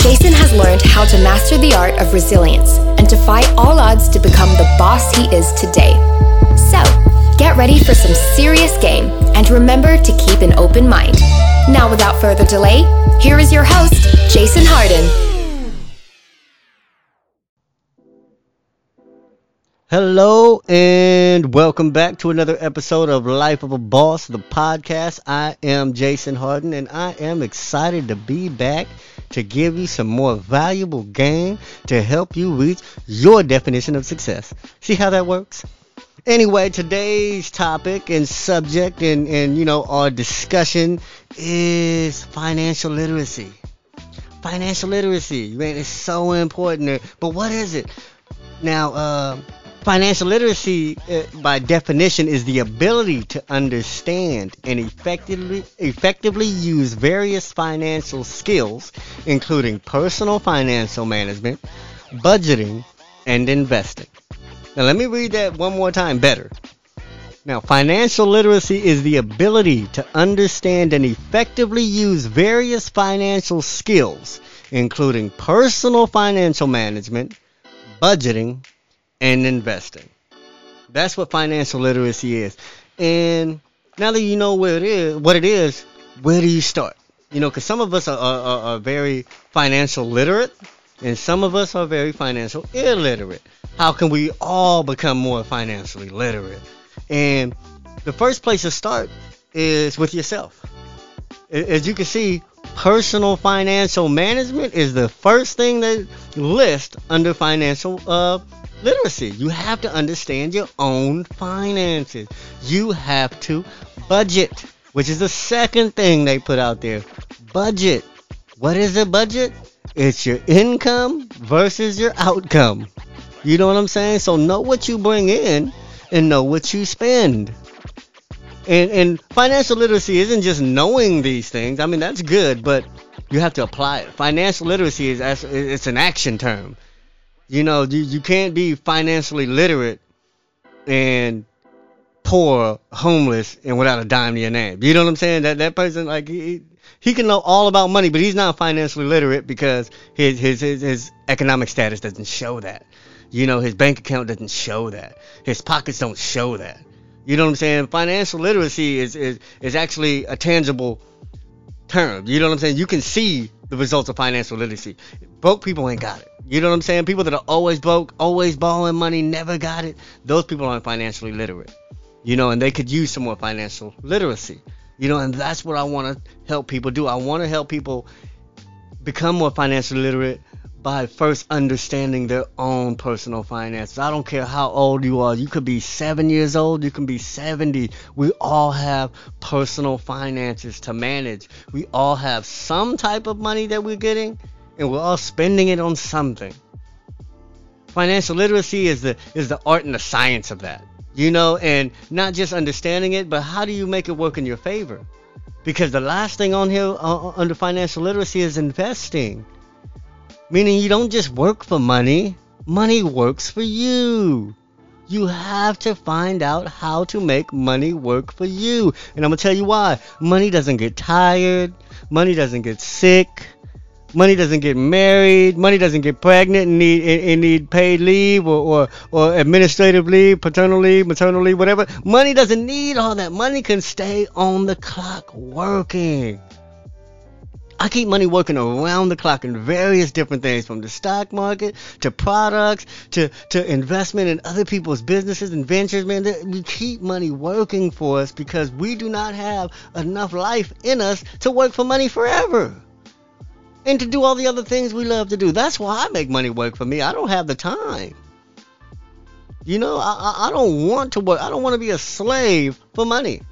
Jason has learned how to master the art of resilience and to fight all odds to become the boss he is today. So, get ready for some serious game and remember to keep an open mind. Now, without further delay, here is your host, Jason Hardin. Hello and welcome back to another episode of Life of a Boss, the podcast. I am Jason Hardin and I am excited to be back to give you some more valuable game to help you reach your definition of success. See how that works? Anyway, today's topic and subject and, and you know our discussion is financial literacy. Financial literacy, man, it's so important. But what is it? Now, uh, Financial literacy, uh, by definition, is the ability to understand and effectively effectively use various financial skills, including personal financial management, budgeting, and investing. Now, let me read that one more time better. Now, financial literacy is the ability to understand and effectively use various financial skills, including personal financial management, budgeting, and investing. That's what financial literacy is. And now that you know where it is, what it is, where do you start? You know, because some of us are, are, are very financial literate, and some of us are very financial illiterate. How can we all become more financially literate? And the first place to start is with yourself. As you can see, personal financial management is the first thing that list under financial uh, literacy. You have to understand your own finances. You have to budget, which is the second thing they put out there. Budget. What is a budget? It's your income versus your outcome. You know what I'm saying? So know what you bring in and know what you spend. And, and financial literacy isn't just knowing these things. I mean, that's good, but you have to apply it. Financial literacy is it's an action term. You know, you, you can't be financially literate and poor, homeless, and without a dime to your name. You know what I'm saying? That that person like he, he can know all about money, but he's not financially literate because his his his, his economic status doesn't show that. You know, his bank account doesn't show that. His pockets don't show that. You know what I'm saying? Financial literacy is is is actually a tangible term. You know what I'm saying? You can see the results of financial literacy. Broke people ain't got it. You know what I'm saying? People that are always broke, always borrowing money, never got it. Those people aren't financially literate. You know, and they could use some more financial literacy. You know, and that's what I want to help people do. I want to help people become more financially literate by first understanding their own personal finances. I don't care how old you are. You could be 7 years old, you can be 70. We all have personal finances to manage. We all have some type of money that we're getting and we're all spending it on something. Financial literacy is the is the art and the science of that. You know, and not just understanding it, but how do you make it work in your favor? Because the last thing on here uh, under financial literacy is investing. Meaning you don't just work for money, money works for you. You have to find out how to make money work for you. And I'm going to tell you why. Money doesn't get tired, money doesn't get sick, money doesn't get married, money doesn't get pregnant and need and, need paid leave or, or or administrative leave, paternal leave, maternal leave, whatever. Money doesn't need all that. Money can stay on the clock working. I keep money working around the clock in various different things from the stock market to products to, to investment in other people's businesses and ventures, man. We keep money working for us because we do not have enough life in us to work for money forever. And to do all the other things we love to do. That's why I make money work for me. I don't have the time. You know, I, I don't want to work. I don't want to be a slave for money.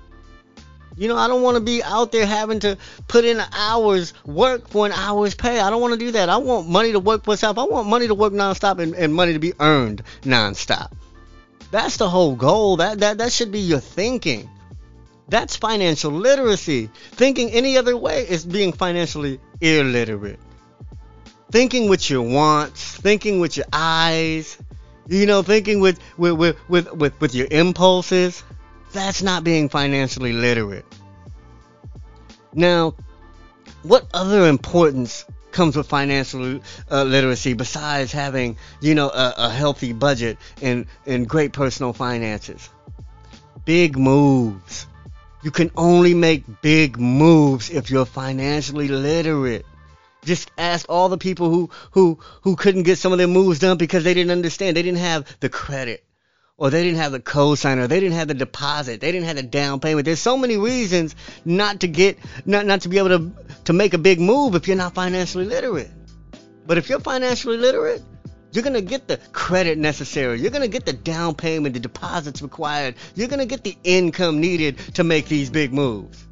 You know, I don't want to be out there having to put in hours work for an hour's pay. I don't want to do that. I want money to work for itself. I want money to work nonstop and, and money to be earned nonstop. That's the whole goal. That, that that should be your thinking. That's financial literacy. Thinking any other way is being financially illiterate. Thinking with your wants, thinking with your eyes, you know, thinking with with with with, with, with your impulses, that's not being financially literate. Now, what other importance comes with financial uh, literacy besides having, you know, a, a healthy budget and, and great personal finances? Big moves. You can only make big moves if you're financially literate. Just ask all the people who, who, who couldn't get some of their moves done because they didn't understand. They didn't have the credit or they didn't have the cosigner, they didn't have the deposit, they didn't have the down payment. There's so many reasons not to get not not to be able to to make a big move if you're not financially literate. But if you're financially literate, you're going to get the credit necessary. You're going to get the down payment, the deposits required. You're going to get the income needed to make these big moves.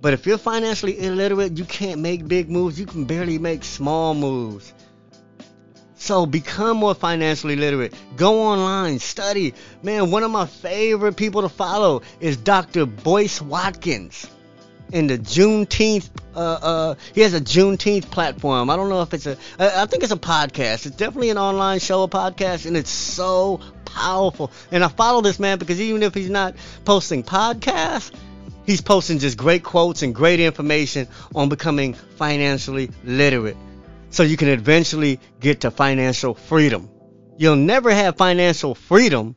But if you're financially illiterate, you can't make big moves. You can barely make small moves. So become more financially literate. Go online, study. Man, one of my favorite people to follow is Dr. Boyce Watkins in the Juneteenth. Uh, uh, he has a Juneteenth platform. I don't know if it's a. I think it's a podcast. It's definitely an online show, a podcast, and it's so powerful. And I follow this man because even if he's not posting podcasts, he's posting just great quotes and great information on becoming financially literate, so you can eventually get to financial freedom. You'll never have financial freedom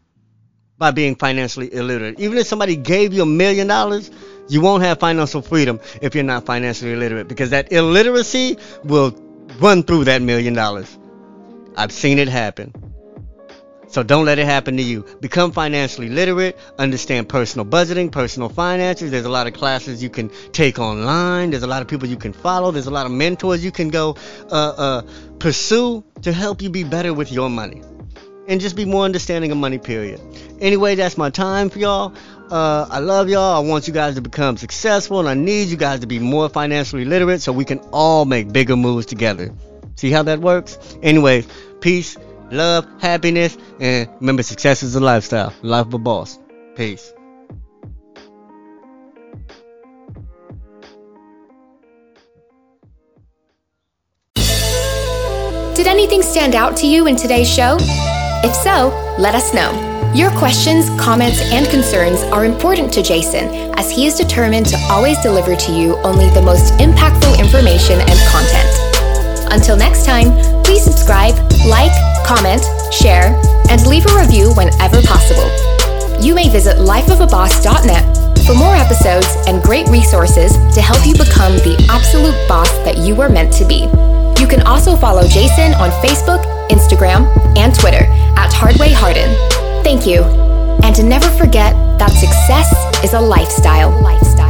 by being financially illiterate. Even if somebody gave you a million dollars you won't have financial freedom if you're not financially illiterate because that illiteracy will run through that million dollars. I've seen it happen. So don't let it happen to you. Become financially literate, understand personal budgeting, personal finances. There's a lot of classes you can take online. There's a lot of people you can follow. There's a lot of mentors you can go uh, uh, pursue to help you be better with your money and just be more understanding of money, period. Anyway, that's my time for y'all. Uh, I love y'all. I want you guys to become successful, and I need you guys to be more financially literate so we can all make bigger moves together. See how that works? Anyway, peace, love, happiness, and remember, success is a lifestyle. Life of a boss. Peace. Did anything stand out to you in today's show? If so, let us know. Your questions, comments, and concerns are important to Jason as he is determined to always deliver to you only the most impactful information and content. Until next time, please subscribe, like, comment, share, and leave a review whenever possible. You may visit lifeofaboss.net for more episodes and great resources to help you become the absolute boss that you were meant to be. You can also follow Jason on Facebook, Instagram, and Twitter at Hardway Hardin. Thank you. And to never forget that success is a lifestyle. lifestyle.